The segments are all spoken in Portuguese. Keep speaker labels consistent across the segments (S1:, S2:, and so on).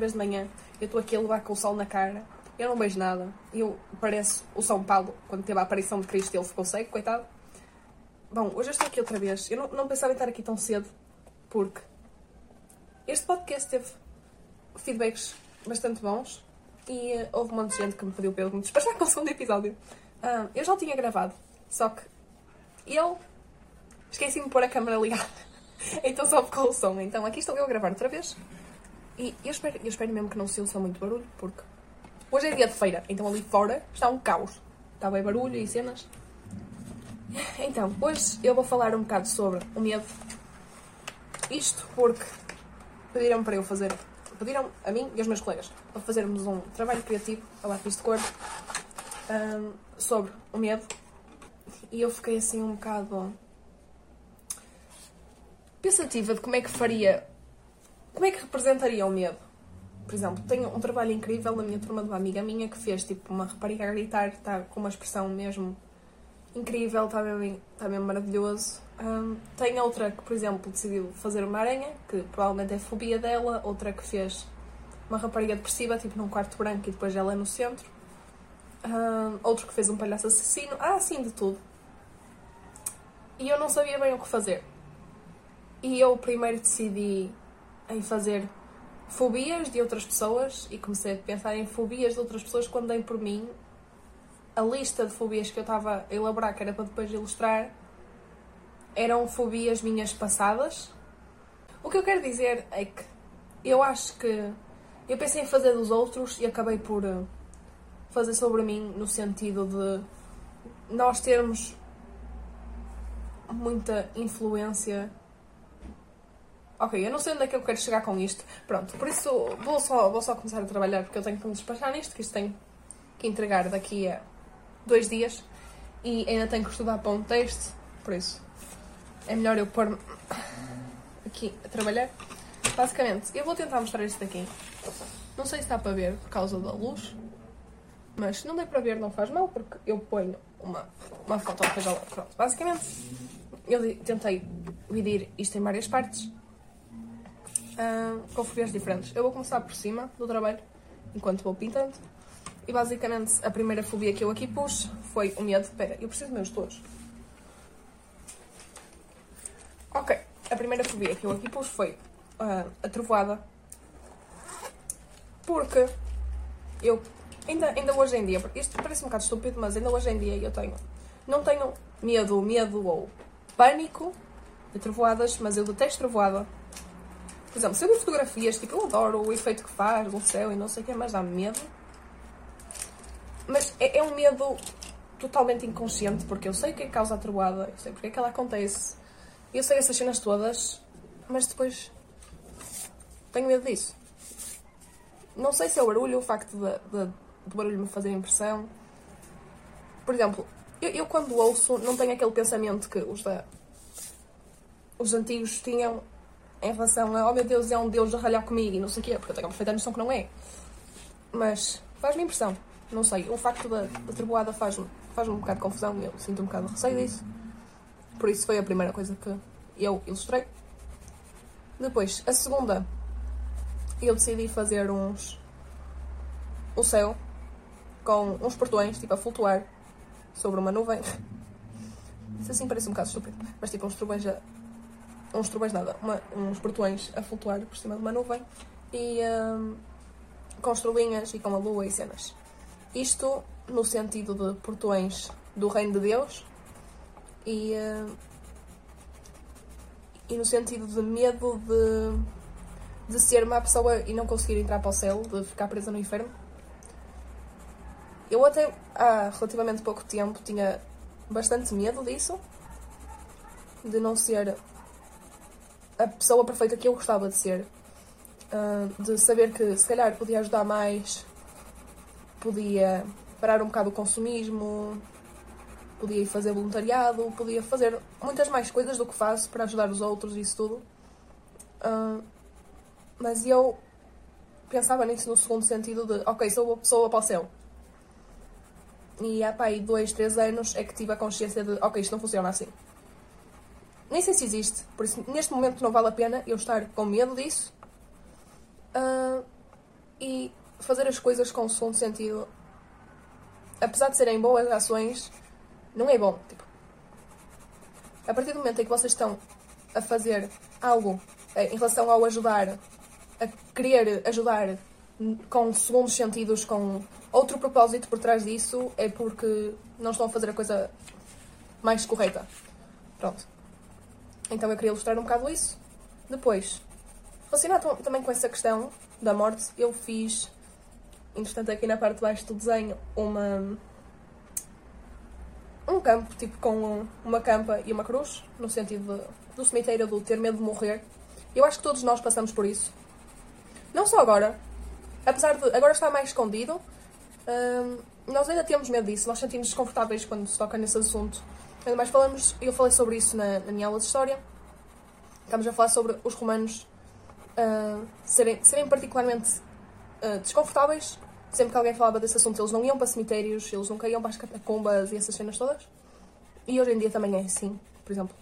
S1: vez de manhã. Eu estou aqui a levar com o sol na cara. Eu não vejo nada. Eu pareço o São Paulo, quando teve a aparição de Cristo, ele ficou cego, coitado. Bom, hoje eu estou aqui outra vez. Eu não, não pensava em estar aqui tão cedo, porque este podcast teve feedbacks bastante bons e uh, houve um monte de gente que me pediu eu me despachar com o segundo episódio. Uh, eu já o tinha gravado, só que ele esqueci-me de pôr a câmera ligada. então só ficou o som. Então aqui estou eu a gravar outra vez. E eu espero, eu espero mesmo que não se ouça muito barulho, porque hoje é dia de feira, então ali fora está um caos. Está bem barulho e cenas. Então, hoje eu vou falar um bocado sobre o medo. Isto porque pediram para eu fazer, pediram a mim e aos meus colegas para fazermos um trabalho criativo a lápis de cor um, sobre o medo. E eu fiquei assim um bocado pensativa de como é que faria, como é que representaria o medo. Por exemplo, tenho um trabalho incrível da minha turma de uma amiga minha que fez tipo uma rapariga a gritar, está com uma expressão mesmo incrível, está mesmo, está mesmo maravilhoso. Um, tem outra que, por exemplo, decidiu fazer uma aranha, que provavelmente é fobia dela, outra que fez uma rapariga depressiva, tipo num quarto branco e depois ela é no centro. Um, outro que fez um palhaço assassino, ah, sim, de tudo. E eu não sabia bem o que fazer. E eu primeiro decidi em fazer fobias de outras pessoas e comecei a pensar em fobias de outras pessoas quando dei por mim a lista de fobias que eu estava a elaborar, que era para depois ilustrar, eram fobias minhas passadas. O que eu quero dizer é que eu acho que eu pensei em fazer dos outros e acabei por eh, fazer sobre mim no sentido de nós termos muita influência. Ok, eu não sei onde é que eu quero chegar com isto. Pronto, por isso vou só, vou só começar a trabalhar porque eu tenho que me despachar nisto, que isto tem que entregar daqui a dois dias e ainda tenho que estudar para um texto, por isso é melhor eu pôr-me aqui a trabalhar. Basicamente, eu vou tentar mostrar isto daqui. Não sei se dá para ver por causa da luz, mas se não der para ver não faz mal porque eu ponho uma, uma foto depois lá. Pronto, basicamente eu tentei dividir isto em várias partes com fobias diferentes. Eu vou começar por cima do trabalho enquanto vou pintando. E basicamente a primeira fobia que eu aqui pus foi o medo. Espera, eu preciso de meus todos. Ok, a primeira fobia que eu aqui pus foi uh, a trovoada. Porque eu, ainda, ainda hoje em dia, isto parece um bocado estúpido, mas ainda hoje em dia eu tenho, não tenho medo, medo ou pânico de trovoadas, mas eu detesto trovoada. Por exemplo, se eu fotografias, tipo, eu adoro o efeito que faz do céu e não sei o que, mas dá-me medo. Mas é, é, um medo totalmente inconsciente, porque eu sei o que é que causa a trovoada, eu sei porque é que ela acontece, eu sei essas cenas todas, mas depois tenho medo disso. Não sei se é o barulho, o facto de, de, do barulho me fazer impressão. Por exemplo, eu, eu, quando ouço não tenho aquele pensamento que os, da, os antigos tinham em relação a oh meu Deus, é um Deus a ralhar comigo e não sei o quê, porque eu tenho a perfeita noção que não é. Mas faz-me impressão. Não sei, o facto da, da treboada faz-me faz um bocado de confusão e eu sinto um bocado de receio disso. Por isso foi a primeira coisa que eu ilustrei. Depois, a segunda, eu decidi fazer uns. o céu com uns portões, tipo a flutuar sobre uma nuvem. Isso assim parece um bocado estúpido, mas tipo uns trovões a. uns trovões nada, uma, uns portões a flutuar por cima de uma nuvem e. Um, com estrelinhas e com a lua e cenas. Isto no sentido de portões do reino de Deus e, uh, e no sentido de medo de, de ser má pessoa e não conseguir entrar para o céu, de ficar presa no inferno. Eu até há relativamente pouco tempo tinha bastante medo disso, de não ser a pessoa perfeita que eu gostava de ser, uh, de saber que se calhar podia ajudar mais podia parar um bocado o consumismo, podia ir fazer voluntariado, podia fazer muitas mais coisas do que faço para ajudar os outros e isso tudo. Uh, mas eu pensava nisso no segundo sentido de, ok, sou uma pessoa para o céu. E há pá, aí dois, três anos é que tive a consciência de, ok, isto não funciona assim. Nem sei se existe, por isso neste momento não vale a pena eu estar com medo disso Uh, e fazer as coisas com de sentido, apesar de serem boas ações, não é bom. Tipo, a partir do momento em que vocês estão a fazer algo eh, em relação ao ajudar, a querer ajudar com segundos sentidos, com outro propósito por trás disso, é porque não estão a fazer a coisa mais correta. Pronto. Então eu queria ilustrar um bocado isso. Depois, relacionado também com essa questão da morte, eu fiz, entretanto aqui na parte de baixo do desenho, uma um campo, tipo com uma campa e uma cruz, no sentido de, do cemitério do ter medo de morrer. Eu acho que todos nós passamos por isso. Não só agora, apesar de agora estar mais escondido, hum, nós ainda temos medo disso, nós sentimos desconfortáveis quando se toca nesse assunto. Ainda mais falamos, eu falei sobre isso na, na minha aula de História. Estamos a falar sobre os romanos uh, serem, serem particularmente uh, desconfortáveis. Sempre que alguém falava desse assunto, eles não iam para cemitérios, eles nunca iam para as catacumbas e essas cenas todas. E hoje em dia também é assim. Por exemplo,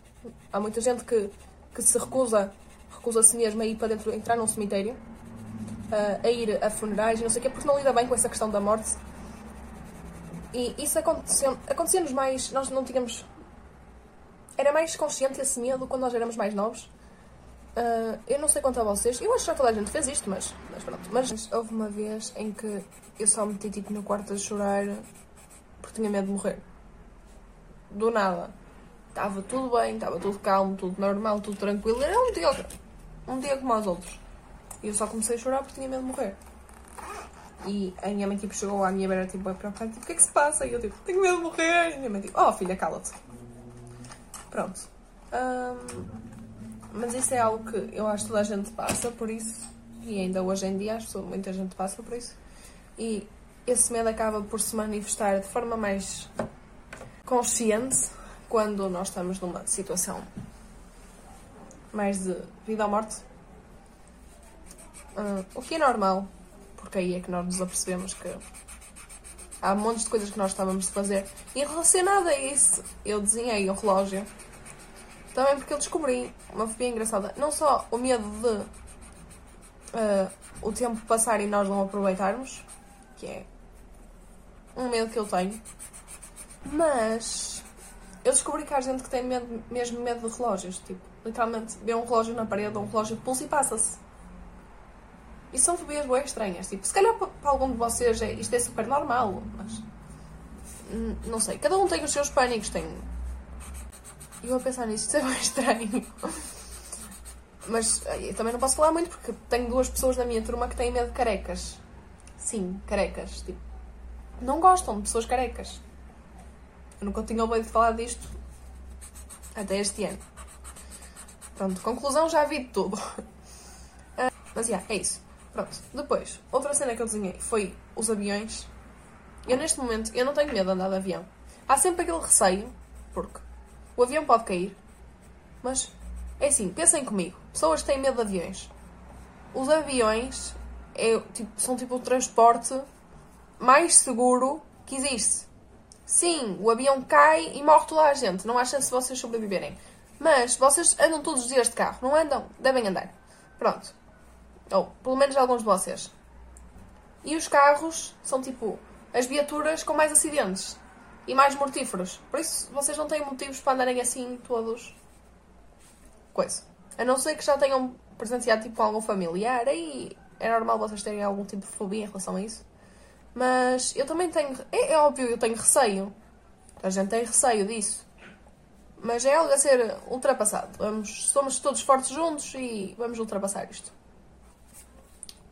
S1: há muita gente que, que se recusa, recusa-se mesmo a ir para dentro, entrar num cemitério, uh, a ir a funerais e não sei o quê, porque não lida bem com essa questão da morte. E isso aconteceu, acontecia-nos mais. Nós não tínhamos. Era mais consciente esse medo quando nós éramos mais novos. Uh, eu não sei quanto a vocês, eu acho que já toda a gente fez isto, mas, mas pronto. Mas houve uma vez em que eu só me meti tipo no quarto a chorar porque tinha medo de morrer. Do nada. Estava tudo bem, estava tudo calmo, tudo normal, tudo tranquilo. Era um dia, um dia como os outros. E eu só comecei a chorar porque tinha medo de morrer. E a minha mãe tipo, chegou à minha beira tipo, a preocupada, tipo, o que é que se passa? E eu tipo, tenho medo de morrer. E a minha mãe tipo, oh filha, cala-te. Pronto. Um, mas isso é algo que eu acho que toda a gente passa por isso. E ainda hoje em dia acho que muita gente passa por isso. E esse medo acaba por se manifestar de forma mais consciente quando nós estamos numa situação mais de vida ou morte. Uh, o que é normal, porque aí é que nós nos apercebemos que há montes de coisas que nós estávamos a fazer. E relacionada a isso, eu desenhei o relógio também porque eu descobri uma fobia engraçada. Não só o medo de uh, o tempo passar e nós não aproveitarmos, que é um medo que eu tenho, mas eu descobri que há gente que tem medo, mesmo medo de relógios. Tipo, literalmente vê um relógio na parede ou um relógio de pulso e passa-se. E são fobias bem estranhas. Tipo, se calhar para algum de vocês é, isto é super normal, mas. Não sei. Cada um tem os seus pânicos. Tem e vou pensar nisso, isso é bem estranho. Mas eu também não posso falar muito porque tenho duas pessoas na minha turma que têm medo de carecas. Sim, carecas. Tipo, não gostam de pessoas carecas. Eu nunca tinha ouvido falar disto até este ano. Pronto, conclusão, já vi de tudo. Uh, mas, yeah, é isso. Pronto, depois, outra cena que eu desenhei foi os aviões. Eu, neste momento, eu não tenho medo de andar de avião. Há sempre aquele receio, porque o avião pode cair. Mas, é assim, pensem comigo. Pessoas têm medo de aviões. Os aviões é, tipo, são tipo o transporte mais seguro que existe. Sim, o avião cai e morre toda a gente. Não há chance de vocês sobreviverem. Mas vocês andam todos os dias de carro, não andam? Devem andar. Pronto. Ou pelo menos alguns de vocês. E os carros são tipo as viaturas com mais acidentes e mais mortíferos. Por isso, vocês não têm motivos para andarem assim todos. Coisa. A não ser que já tenham presenciado tipo algum familiar, aí é normal vocês terem algum tipo de fobia em relação a isso. Mas eu também tenho. É, é óbvio, eu tenho receio. A gente tem receio disso. Mas é algo a ser ultrapassado. Vamos, somos todos fortes juntos e vamos ultrapassar isto.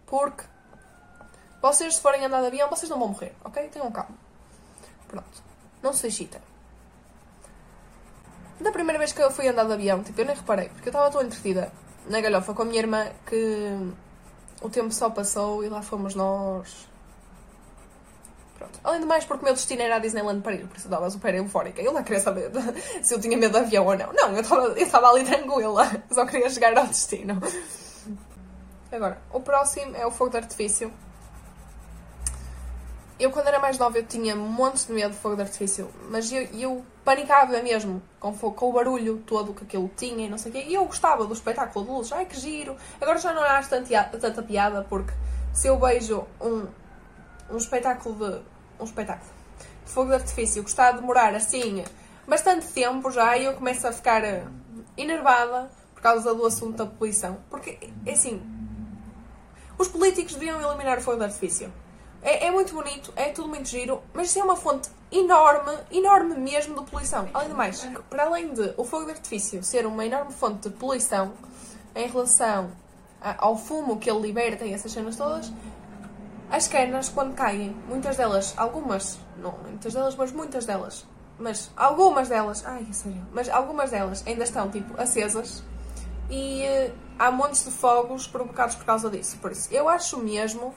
S1: Porque vocês, se forem andar de avião, vocês não vão morrer, ok? Tenham calma. Pronto. Não se excita. Da primeira vez que eu fui andar de avião, tipo, eu nem reparei, porque eu estava tão entretida na galhofa com a minha irmã que o tempo só passou e lá fomos nós. Pronto. Além de mais, porque o meu destino era a Disneyland Paris, por isso eu estava super eufórica. Eu não queria saber se eu tinha medo de avião ou não. Não, eu estava ali tranquila, só queria chegar ao destino. Agora, o próximo é o fogo de artifício. eu quando era mais nova eu tinha montes de medo de fogo de artifício, mas eu, eu panicava mesmo com, fogo, com o barulho todo que aquilo tinha e não sei o quê. E eu gostava do espetáculo de luzes, ai que giro. Agora já não acho tanta, tanta piada porque se eu vejo um, um espetáculo de. um espetáculo de fogo de artifício que está a demorar assim bastante tempo já e eu começo a ficar enervada por causa do assunto da poluição. Porque, é assim, os políticos deviam eliminar o fogo de artifício. É, é, muito bonito, é tudo muito giro, mas isso é uma fonte enorme, enorme mesmo de poluição. Além do mais, para além de o fogo de artifício ser uma enorme fonte de poluição em relação ao fumo que ele liberta e essas cenas todas, as canas, quando caem, muitas delas, algumas, não muitas delas, mas muitas delas, mas algumas delas, ai, sério, mas algumas delas ainda estão, tipo, acesas e uh, há montes de fogos provocados por causa disso. Por isso, eu acho mesmo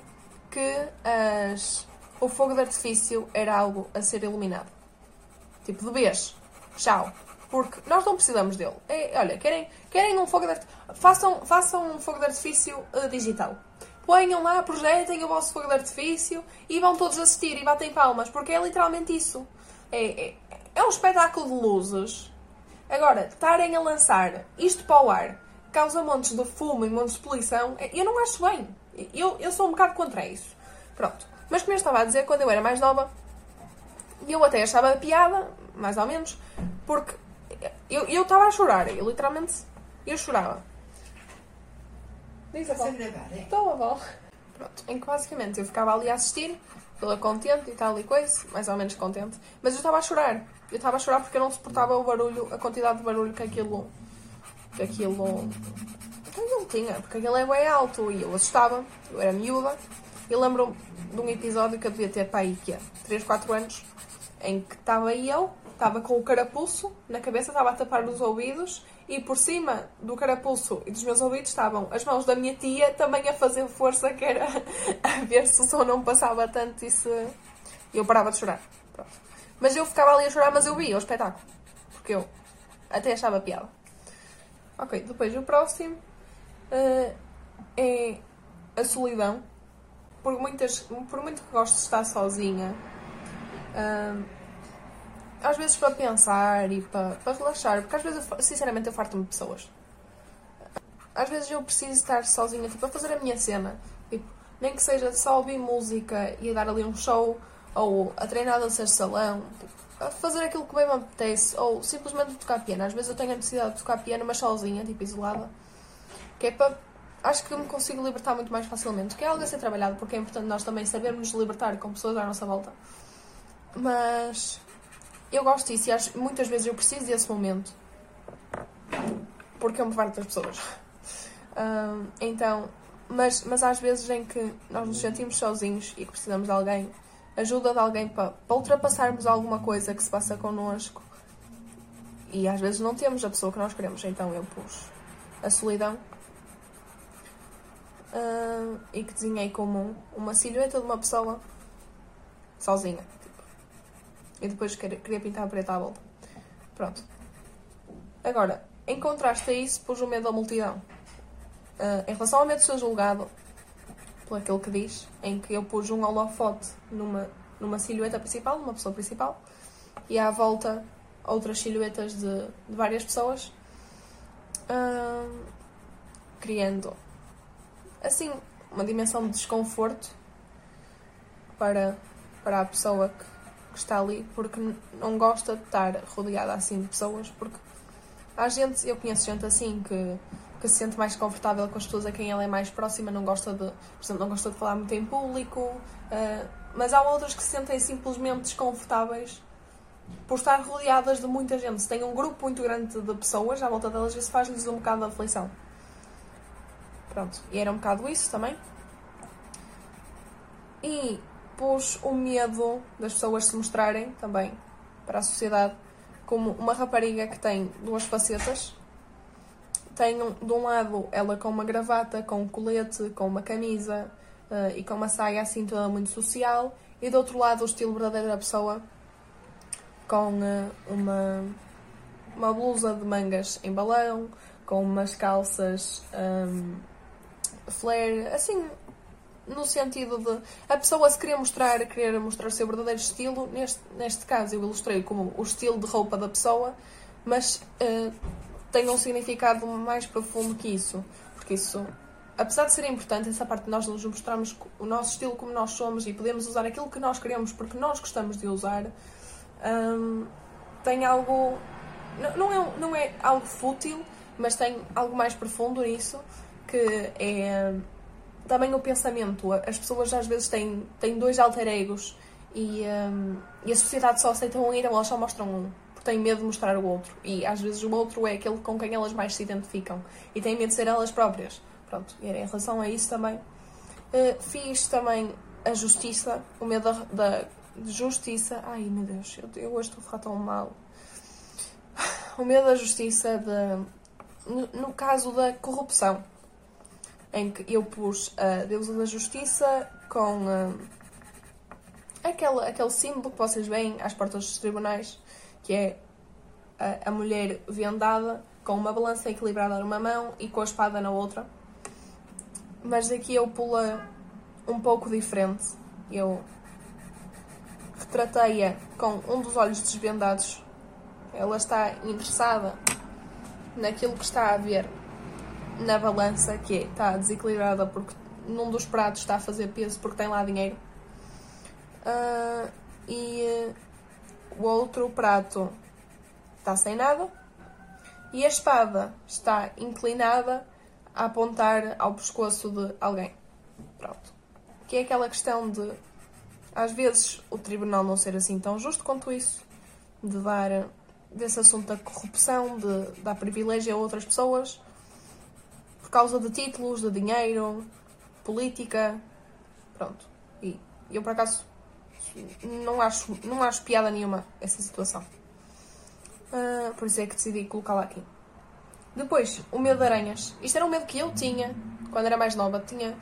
S1: que as, o fogo de artifício era algo a ser eliminado. Tipo, de vez. Tchau. Porque nós não precisamos dele. É, olha, querem, querem um fogo de artifício. Façam, façam um fogo de artifício uh, digital. Ponham lá, projetem o vosso fogo de artifício e vão todos assistir e batem palmas. Porque é literalmente isso. É, é, é um espetáculo de luzes. Agora, estarem a lançar isto para o ar causa montes de fumo e montes de poluição, é, eu não acho bem. Eu, eu sou um bocado contra isso. Pronto. Mas como eu estava a dizer, quando eu era mais nova, eu até achava piada, mais ou menos, porque eu, eu estava a chorar. Eu literalmente, eu chorava. Diz a Estou, avó. Pronto. Em que basicamente eu ficava ali a assistir, toda contente e tal e coisa, mais ou menos contente, mas eu estava a chorar. Eu estava a chorar porque eu não suportava o barulho, a quantidade de barulho que aquilo. que aquilo não tinha, porque aquele é bem alto e eu assustava, eu era miúda. Eu lembro de um episódio que eu devia ter para aí, que é 3, 4 anos, em que estava eu, estava com o carapuço na cabeça, estava a tapar os ouvidos e por cima do carapuço e dos meus ouvidos estavam as mãos da minha tia também a fazer força, que era a ver se o som não passava tanto e se. eu parava de chorar. Pronto. Mas eu ficava ali a chorar, mas eu via o espetáculo. Porque eu até achava piada. Ok, depois o próximo uh, é a solidão. Por, muitas, por muito que gosto de estar sozinha, uh, às vezes para pensar e para, para relaxar, porque às vezes, eu, sinceramente, eu farto-me de pessoas. Às vezes eu preciso estar sozinha, tipo, a fazer a minha cena. Tipo, nem que seja só ouvir música e a dar ali um show, ou a treinar a dançar salão, tipo, a fazer aquilo que bem me apetece, ou simplesmente tocar piano. Às vezes eu tenho a necessidade de tocar piano, mas sozinha, tipo, isolada. Que é para. Acho que me consigo libertar muito mais facilmente. Que é algo a ser trabalhado, porque é importante nós também sabermos libertar com pessoas à nossa volta. Mas. Eu gosto disso e acho, muitas vezes eu preciso desse momento. Porque eu me farto das pessoas. Um, então. Mas, mas às vezes em que nós nos sentimos sozinhos e que precisamos de alguém, ajuda de alguém para, para ultrapassarmos alguma coisa que se passa connosco. E às vezes não temos a pessoa que nós queremos, então eu pus a solidão uh, e que desenhei como uma silhueta de uma pessoa sozinha. E depois queria pintar a preta à volta. Pronto. Agora, em contraste a isso, pus o medo da multidão. Uh, em relação ao medo de ser julgado, por aquilo que diz, em que eu pus um holofote numa, numa silhueta principal, numa pessoa principal, e à volta outras silhuetas de, de várias pessoas, uh, criando assim, uma dimensão de desconforto para, para a pessoa que, que está ali, porque não gosta de estar rodeada assim de pessoas, porque há gente, eu conheço gente assim que, que se sente mais confortável com as pessoas a quem ela é mais próxima, não gosta de, por exemplo, não gosta de falar muito em público, uh, mas há outras que se sentem simplesmente desconfortáveis por estar rodeadas de muita gente. Se tem um grupo muito grande de pessoas à volta delas, isso faz-lhes um bocado de aflição. Pronto, e era um bocado isso também. E pus o medo das pessoas se mostrarem também para a sociedade como uma rapariga que tem duas facetas. Tem de um lado ela com uma gravata, com um colete, com uma camisa uh, e com uma saia assim toda muito social, e do outro lado o estilo verdadeiro da pessoa com uh, uma, uma blusa de mangas em balão, com umas calças um, flare, assim, no sentido de a pessoa se querer mostrar, querer mostrar o seu verdadeiro estilo, neste, neste caso eu ilustrei como o estilo de roupa da pessoa, mas uh, tem um significado mais profundo que isso. Porque isso, apesar de ser importante, essa parte de nós nos mostrarmos o nosso estilo como nós somos e podemos usar aquilo que nós queremos porque nós gostamos de usar, um, tem algo. Não, é, não é algo fútil, mas tem algo mais profundo nisso, que é também o pensamento. As pessoas às vezes têm, têm dois alter egos e, um, e a sociedade só aceita um e elas só mostram um. Porque têm medo de mostrar o outro. E às vezes o outro é aquele com quem elas mais se identificam. E têm medo de ser elas próprias. Pronto, e em relação a isso também. Uh, fiz também a justiça, o medo da, da justiça. Ai meu Deus, eu, eu hoje estou a falar tão mal. O medo da justiça de, no, no caso da corrupção em que eu pus a deusa da justiça com uh, aquele, aquele símbolo que vocês veem às portas dos tribunais, que é a, a mulher vendada com uma balança equilibrada numa mão e com a espada na outra. Mas aqui eu pula um pouco diferente. Eu retratei-a com um dos olhos desvendados. Ela está interessada naquilo que está a ver na balança, que é, está desequilibrada porque num dos pratos está a fazer peso porque tem lá dinheiro. Uh, e uh, o outro prato está sem nada. E a espada está inclinada a apontar ao pescoço de alguém. Pronto. Que é aquela questão de, às vezes, o tribunal não ser assim tão justo quanto isso, de dar desse assunto da corrupção, de dar privilégio a outras pessoas por causa de títulos, de dinheiro, política. Pronto. E eu, por acaso, não acho, não acho piada nenhuma essa situação. Uh, por isso é que decidi colocá-la aqui. Depois, o medo de aranhas. Isto era um medo que eu tinha quando era mais nova. Tinha,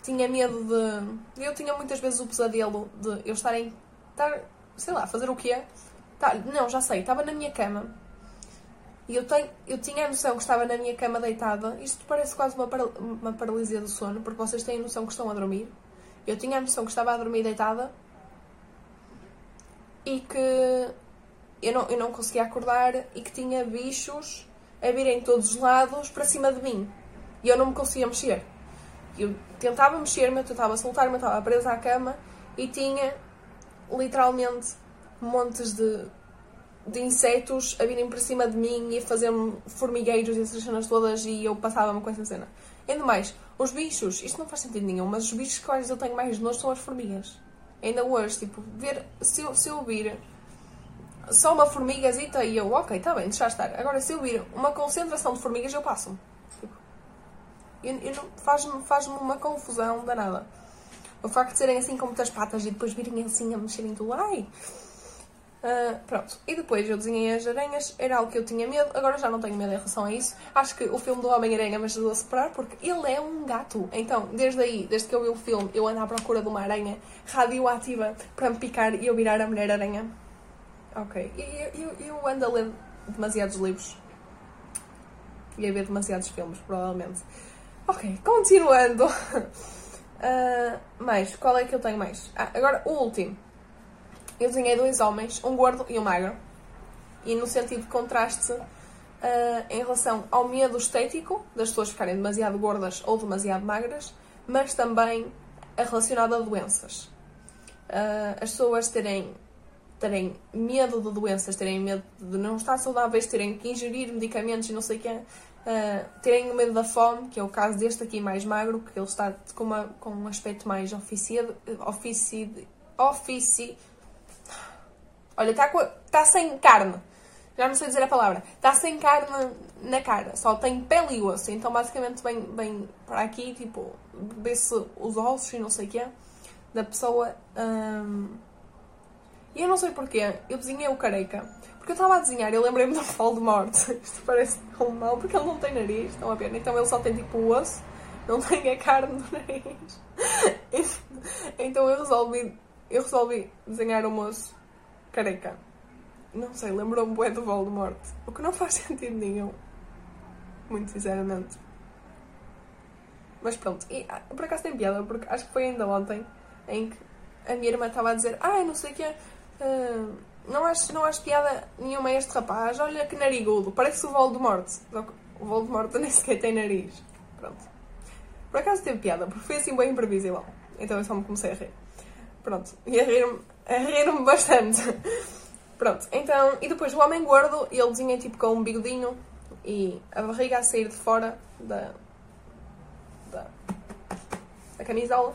S1: tinha medo de. Eu tinha muitas vezes o pesadelo de eu estar em. Estar, sei lá, fazer o quê? Tá, não, já sei. Estava na minha cama e eu, tenho, eu tinha a noção que estava na minha cama deitada. Isto parece quase uma, uma paralisia do sono, porque vocês têm a noção que estão a dormir. Eu tinha a noção que estava a dormir deitada e que eu não, eu não conseguia acordar e que tinha bichos a virem todos os lados para cima de mim. E eu não me conseguia mexer. Eu tentava mexer-me, eu tentava soltar-me, eu estava presa à cama e tinha literalmente montes de de insetos a virem para cima de mim e a fazer-me formigueiros e essas cenas todas e eu passava-me com essa cena. Ainda mais, os bichos, isto não faz sentido nenhum, mas os bichos que eu tenho mais nojo são as formigas. Ainda hoje, tipo, ver, se eu, se eu vir só uma formigazita e eu, ok, está bem, deixa estar. Agora, se eu vir uma concentração de formigas, eu passo-me. Tipo, faz-me faz uma confusão danada. O facto de serem assim com muitas patas e depois virem assim a mexerem tudo, ai, Uh, pronto. E depois eu desenhei as aranhas, era algo que eu tinha medo, agora já não tenho medo em relação a isso. Acho que o filme do Homem-Aranha me ajudou a superar porque ele é um gato. Então, desde aí, desde que eu vi o filme, eu ando à procura de uma aranha radioativa para me picar e eu virar a Mulher-Aranha. Ok. E eu, eu, eu ando a ler demasiados livros. E a ver demasiados filmes, provavelmente. Ok, continuando. Uh, mais, qual é que eu tenho mais? Ah, agora o último eu desenhei dois homens, um gordo e um magro. E no sentido de contraste uh, em relação ao medo estético das pessoas ficarem demasiado gordas ou demasiado magras, mas também relacionado a doenças. Uh, as pessoas terem, terem medo de doenças, terem medo de não estar saudáveis, terem que ingerir medicamentos e não sei o quê, uh, terem medo da fome, que é o caso deste aqui mais magro, que ele está com, uma, com um aspecto mais ofici, ofici, ofici, Olha, está tá sem carne. Já não sei dizer a palavra. Está sem carne na cara. Só tem pele e osso. Então, basicamente, vem, vem para aqui, tipo, vê-se os ossos e não sei o quê da pessoa. Hum... E eu não sei porquê. Eu desenhei o careca. Porque eu estava a desenhar eu lembrei-me do Voldemort. Isto parece tão mal porque ele não tem nariz. Estão a ver? Então ele só tem tipo o osso. Não tem a carne do nariz. então eu resolvi, eu resolvi desenhar o moço careca. Não sei, lembrou-me bué do Voldemort. O que não faz sentido nenhum. Muito sinceramente. Mas pronto, e, ah, por acaso tem piada, porque acho que foi ainda ontem em que a minha irmã estava a dizer: Ai, não sei o que é. não, acho, não acho piada nenhuma a este rapaz, olha que narigudo, parece o Voldemort. O Voldemort nem sequer tem nariz. Pronto. Por acaso teve piada, porque foi assim bem imprevisível. Então eu só me comecei a rir. Pronto. E a rir-me rir bastante. Pronto, então, e depois o homem gordo, ele desenha tipo com um bigodinho e a barriga a sair de fora da, da, da camisola.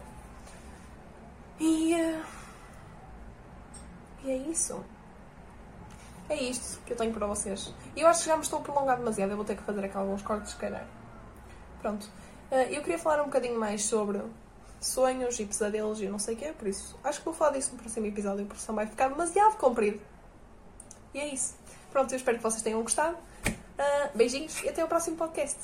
S1: E, uh, e é isso. É isto que eu tenho para vocês. E eu acho que já me estou a prolongar demasiado. Eu vou ter que fazer aqui alguns cortes, se calhar. Pronto. Uh, eu queria falar um bocadinho mais sobre sonhos e pesadelos e não sei o quê, por isso acho que vou falar disso no próximo episódio, porque senão vai ficar demasiado comprido. E é isso. Pronto, eu espero que vocês tenham gostado. Uh, beijinhos e até o próximo podcast.